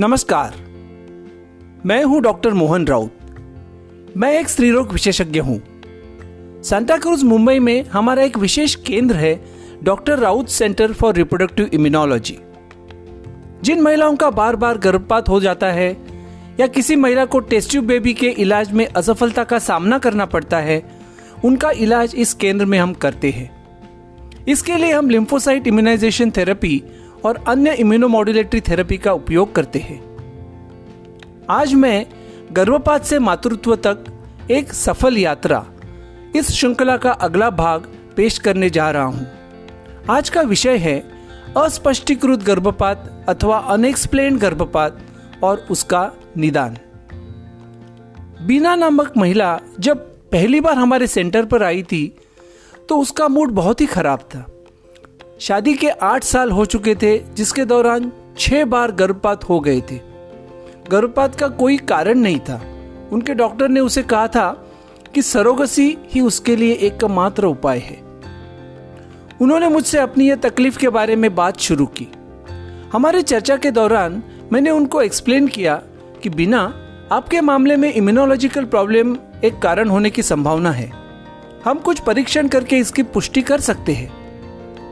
नमस्कार। मैं हूँ डॉक्टर मोहन राउत। मैं एक स्त्री रोग विशेषज्ञ हूँ। सांता क्रूज मुंबई में हमारा एक विशेष केंद्र है doctor Raut centre for reproductive immunology. जिन महिलाओं का बार बार गर्भपात हो जाता है या किसी महिला को टेस्ट्यूब बेबी के इलाज में असफलता का सामना करना पड़ता है, उनका इलाज इस केंद्र में हम करते हैं। इसके लिए हम लिम्फोसाइट इम्यूनाइजेशन थेरेपी और अन्य इम्यूनोमोड्यूलेटरी थेरेपी का उपयोग करते हैं। आज मैं गर्भपात से मातृत्व तक एक सफल यात्रा इस श्रृंखला का अगला भाग पेश करने जा रहा हूँ। आज का विषय है अस्पष्टीकृत गर्भपात अथवा अनएक्सप्लेन गर्भपात और उसका निदान। बीना नामक महिला जब पहली बार हमारे सेंटर पर आई थी तो उसका मूड बहुत ही खराब था। शादी के आठ साल हो चुके थे, जिसके दौरान छह बार गर्भपात हो गए थे। गर्भपात का कोई कारण नहीं था। उनके डॉक्टर ने उसे कहा था कि सरोगसी ही उसके लिए एक मात्र उपाय है। उन्होंने मुझसे अपनी यह तकलीफ़ के बारे में बात शुरू की। हमारे चर्चा के दौरान मैंने उनको एक्सप्लेन किया कि बिना आपके मामले में इम्यूनोलॉजिकल प्रॉब्लम एक कारण होने की संभावना है। हम कुछ परीक्षण करके इसकी पुष्टि कर सकते हैं।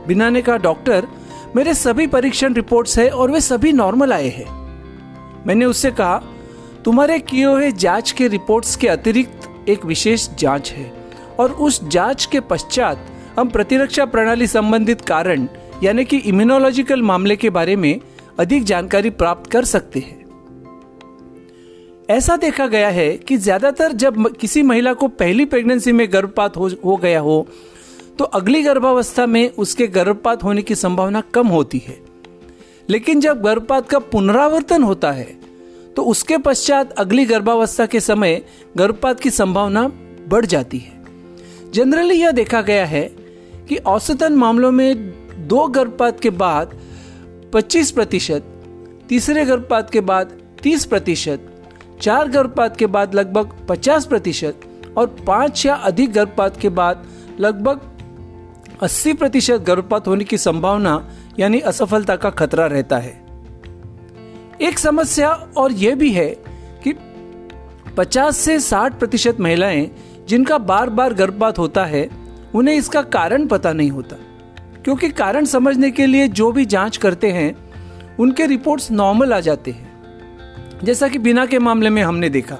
बिना ने कहा डॉक्टर मेरे सभी परीक्षण रिपोर्ट्स है और वे सभी नॉर्मल आए हैं। मैंने उससे कहा तुम्हारे किए हुए जाँच के रिपोर्ट्स के अतिरिक्त एक विशेष जाँच है और उस जाँच के पश्चात हम प्रतिरक्षा प्रणाली संबंधित कारण यानी कि इम्यूनोलॉजिकल मामले के बारे में अधिक जानकारी प्राप्त कर सकते हैं। ऐसा देखा गया है कि ज़्यादातर जब किसी महिला को पहली प्रेगनेंसी में गर्भपात हो, हो गया हो तो अगली गर्भावस्था में उसके गर्भपात होने की संभावना कम होती है। लेकिन जब गर्भपात का पुनरावर्तन होता है तो उसके पश्चात अगली गर्भावस्था के समय गर्भपात की संभावना बढ़ जाती है। जनरली यह देखा गया है कि औसतन मामलों में दो गर्भपात के बाद 25 प्रतिशत, तीसरे गर्भपात के बाद 30 प्रतिशत, चार गर्भपात के बाद लगभग 50 प्रतिशत और पाँच या अधिक गर्भपात के बाद लगभग 80 प्रतिशत गर्भपात होने की संभावना यानी असफलता का खतरा रहता है। एक समस्या और यह भी है कि 50 से 60 प्रतिशत महिलाएँ जिनका बार बार गर्भपात होता है, उन्हें इसका कारण पता नहीं होता। क्योंकि कारण समझने के लिए जो भी जाँच करते हैं, उनके रिपोर्ट्स नॉर्मल आ जाते हैं। जैसा कि बिना के मामले में हमने देखा।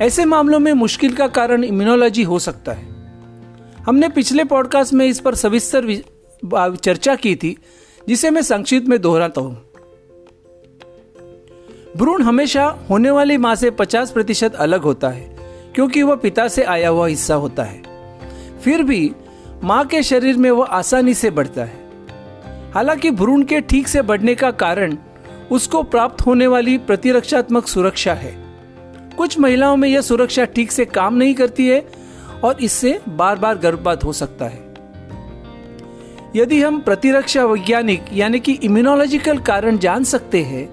ऐसे मामलों में मुश्किल का कारण इम्यूनोलॉजी हो सकता है। हमने पिछले पॉडकास्ट में इस पर सविस्तर चर्चा की थी, जिसे मैं संक्षिप्त में दोहराता हूँ। भ्रूण हमेशा होने वाली माँ से 50 प्रतिशत अलग होता है, क्योंकि वह पिता से आया हुआ हिस्सा होता है। फिर भी, माँ के शरीर में वह आसानी से बढ़ता है। हालाँकि भ्रूण के ठीक से बढ़ने का कारण उसको प्राप्त होने वाली प्रतिरक्षात्मक सुरक्षा है। कुछ महिलाओं में यह सुरक्षा ठीक से काम नहीं करती है और इससे बार बार गर्भपात हो सकता है। यदि हम प्रतिरक्षा वैज्ञानिक, यानी कि इम्यूनोलॉजिकल कारण जान सकते हैं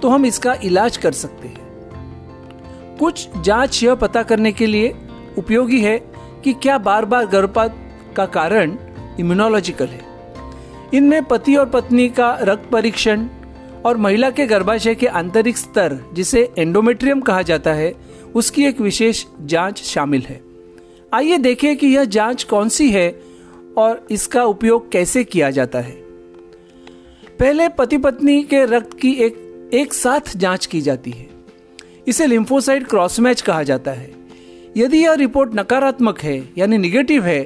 तो हम इसका इलाज कर सकते हैं। कुछ जाँच यह पता करने के लिए उपयोगी है कि क्या बार बार गर्भपात का कारण इम्यूनोलॉजिकल है। इनमें पति और पत्नी का रक्त परीक्षण और महिला के गर्भाशय के आंतरिक स्तर, जिसे एंडोमेट्रियम कहा जाता है, उसकी एक विशेष जाँच शामिल है। आइए देखें कि यह जाँच कौन सी है और इसका उपयोग कैसे किया जाता है। पहले पति पत्नी के रक्त की एक एक साथ जाँच की जाती है। इसे लिम्फोसाइड क्रॉस मैच कहा जाता है। यदि यह रिपोर्ट नकारात्मक है, यानी निगेटिव है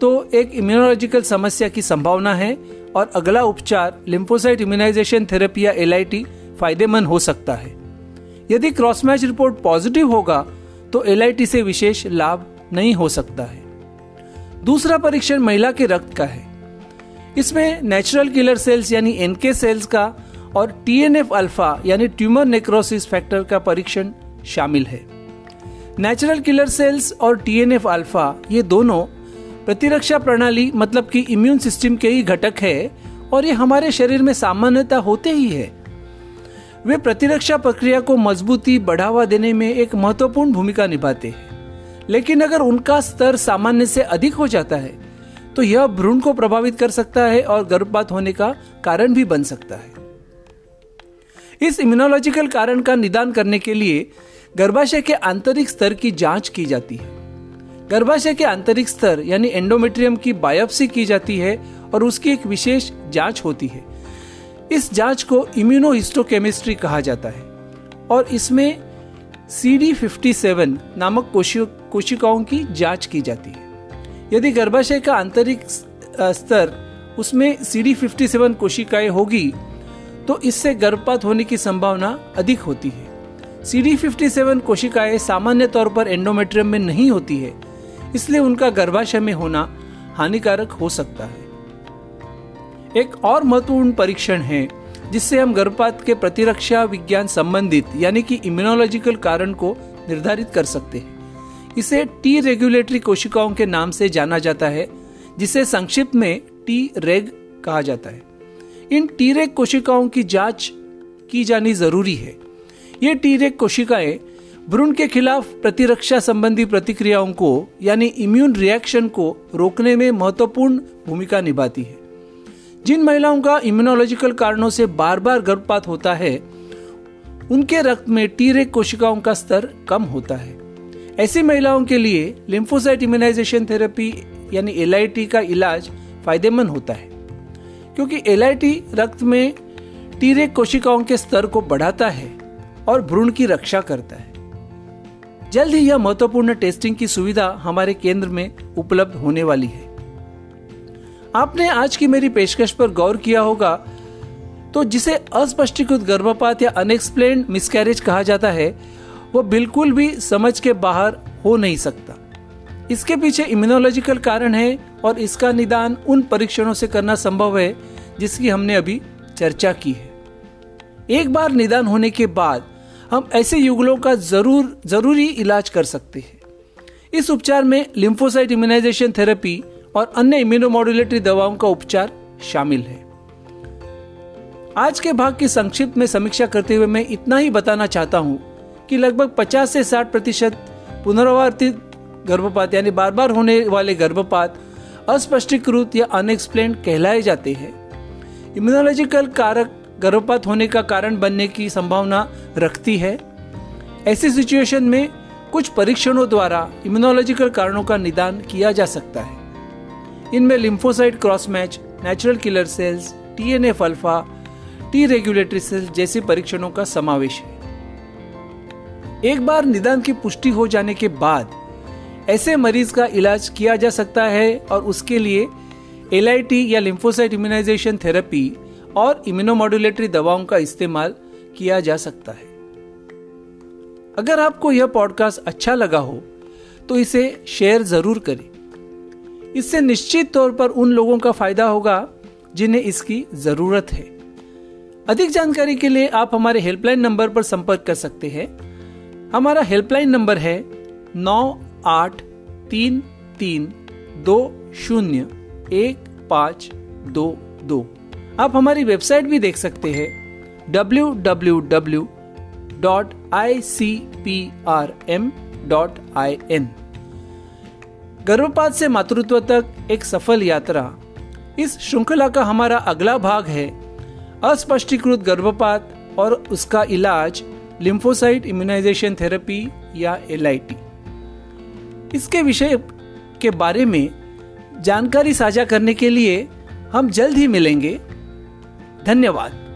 तो एक इम्यूनोलॉजिकल समस्या की संभावना है और अगला उपचार लिम्फोसाइट इम्यूनाइजेशन थेरेपी या एल फ़ायदेमंद हो सकता है। यदि क्रॉस मैच रिपोर्ट पॉजिटिव होगा तो एलआईटी से विशेष लाभ नहीं हो सकता है। दूसरा परीक्षण महिला के रक्त का है। इसमें नेचुरल किलर सेल्स यानी एनके सेल्स का और टीएनएफ अल्फ़ा यानी ट्यूमर नेक्रोसिस फैक्टर का परीक्षण शामिल है। नेचुरल किलर सेल्स और टीएनएफ अल्फ़ा ये दोनों प्रतिरक्षा प्रणाली मतलब कि इम्यून सिस्टम के ही घटक है और ये हमारे शरीर में सामान्यता होते ही है। वे प्रतिरक्षा प्रक्रिया को मजबूती बढ़ावा देने में एक महत्वपूर्ण भूमिका निभाते हैं। लेकिन अगर उनका स्तर सामान्य से अधिक हो जाता है तो यह भ्रूण को प्रभावित कर सकता है और गर्भपात होने का कारण भी बन सकता है। इस इम्यूनोलॉजिकल कारण का निदान करने के लिए गर्भाशय के आंतरिक स्तर की जाँच की जाती है। गर्भाशय के आंतरिक स्तर यानी एंडोमेट्रियम की बायोप्सी की जाती है और उसकी एक विशेष जाँच होती है। इस जाँच को इम्यूनोहिस्टोकेमिस्ट्री कहा जाता है और इसमें सी डी फिफ्टी सेवन नामक कोशिकाओं की जाँच की जाती है। यदि गर्भाशय का आंतरिक स्तर उसमें सी डी फिफ्टी सेवन कोशिकाएँ होगी तो इससे गर्भपात होने की संभावना अधिक होती है। सी डी फिफ्टी सेवन कोशिकाएँ सामान्य तौर पर एंडोमेट्रियम में नहीं होती है, इसलिए उनका गर्भाशय में होना हानिकारक हो सकता है। एक और महत्वपूर्ण परीक्षण है जिससे हम गर्भपात के प्रतिरक्षा विज्ञान संबंधित, यानी कि इम्यूनोलॉजिकल कारण को निर्धारित कर सकते हैं। इसे टी रेगुलेटरी कोशिकाओं के नाम से जाना जाता है, जिसे संक्षिप्त में टी रेग कहा जाता है। इन टी रेग कोशिकाओं की जाँच की जानी ज़रूरी है। ये टी रेग कोशिकाएँ भ्रूण के खिलाफ प्रतिरक्षा संबंधी प्रतिक्रियाओं को, यानी इम्यून रिएक्शन को रोकने में महत्वपूर्ण भूमिका निभाती है। जिन महिलाओं का इम्यूनोलॉजिकल कारणों से बार बार गर्भपात होता है, उनके रक्त में टी रेग कोशिकाओं का स्तर कम होता है। ऐसी महिलाओं के लिए लिम्फोसाइट इम्यूनाइजेशन थेरेपी यानी एलआईटी का इलाज फ़ायदेमंद होता है, क्योंकि एलआईटी रक्त में टी रेग कोशिकाओं के स्तर को बढ़ाता है और भ्रूण की रक्षा करता है। जल्द ही यह महत्वपूर्ण टेस्टिंग की सुविधा हमारे केंद्र में उपलब्ध होने वाली है। आपने आज की मेरी पेशकश पर गौर किया होगा तो जिसे अस्पष्टीकृत गर्भपात या अनएक्सप्लेन मिसकैरेज कहा जाता है, वो बिल्कुल भी समझ के बाहर हो नहीं सकता। इसके पीछे इम्यूनोलॉजिकल कारण है और इसका निदान उन परीक्षणों से करना संभव है, जिसकी हमने अभी चर्चा की है। एक बार निदान होने के बाद, हम ऐसे युगलों का ज़रूर, ज़रूरी इलाज कर सकते हैं। इस उपचार में लिम्फोसाइट इम्यूनाइजेशन थेरेपी और अन्य इम्यूनोमोडुलेटरी दवाओं का उपचार शामिल है। आज के भाग की संक्षिप्त में समीक्षा करते हुए मैं इतना ही बताना चाहता हूँ कि लगभग 50 से 60 प्रतिशत पुनरावर्तित गर्भपात यानी बार बार होने वाले गर्भपात अस्पष्टीकृत या अनएक्सप्लेन कहलाए जाते हैं। इम्यूनोलॉजिकल कारक गर्भपात होने का कारण बनने की संभावना रखती है। ऐसी सिचुएशन में कुछ परीक्षणों द्वारा इम्यूनोलॉजिकल कारणों का निदान किया जा सकता है। इनमें lymphocyte cross match natural killer cells TNF alpha T regulatory cells जैसे परीक्षणों का समावेश है। एक बार निदान की पुष्टि हो जाने के बाद ऐसे मरीज़ का इलाज किया जा सकता है और उसके लिए एलआईटी या लिम्फोसाइट इम्यूनाइजेशन थेरेपी और इम्यूनोमोडुलेटरी दवाओं का इस्तेमाल किया जा सकता है। अगर आपको यह पॉडकास्ट अच्छा लगा हो तो इसे शेयर ज़रूर करें। इससे निश्चित तौर पर उन लोगों का फ़ायदा होगा जिन्हें इसकी ज़रूरत है। अधिक जानकारी के लिए आप हमारे हेल्पलाइन नंबर पर संपर्क कर सकते हैं। हमारा हेल्पलाइन नंबर है नौ आठ तीन तीन दो शून्य एक पाँच दो दो। आप हमारी वेबसाइट भी देख सकते हैं W W W dot I C P R M dot I N. गर्भपात से मातृत्व तक एक सफल यात्रा। इस श्रृंखला का हमारा अगला भाग है, अस्पष्टीकृत गर्भपात और उसका इलाज लिम्फोसाइट इम्यूनाइजेशन थेरेपी या LIT इसके विषय के बारे में जानकारी साझा करने के लिए हम जल्द ही मिलेंगे। धन्यवाद।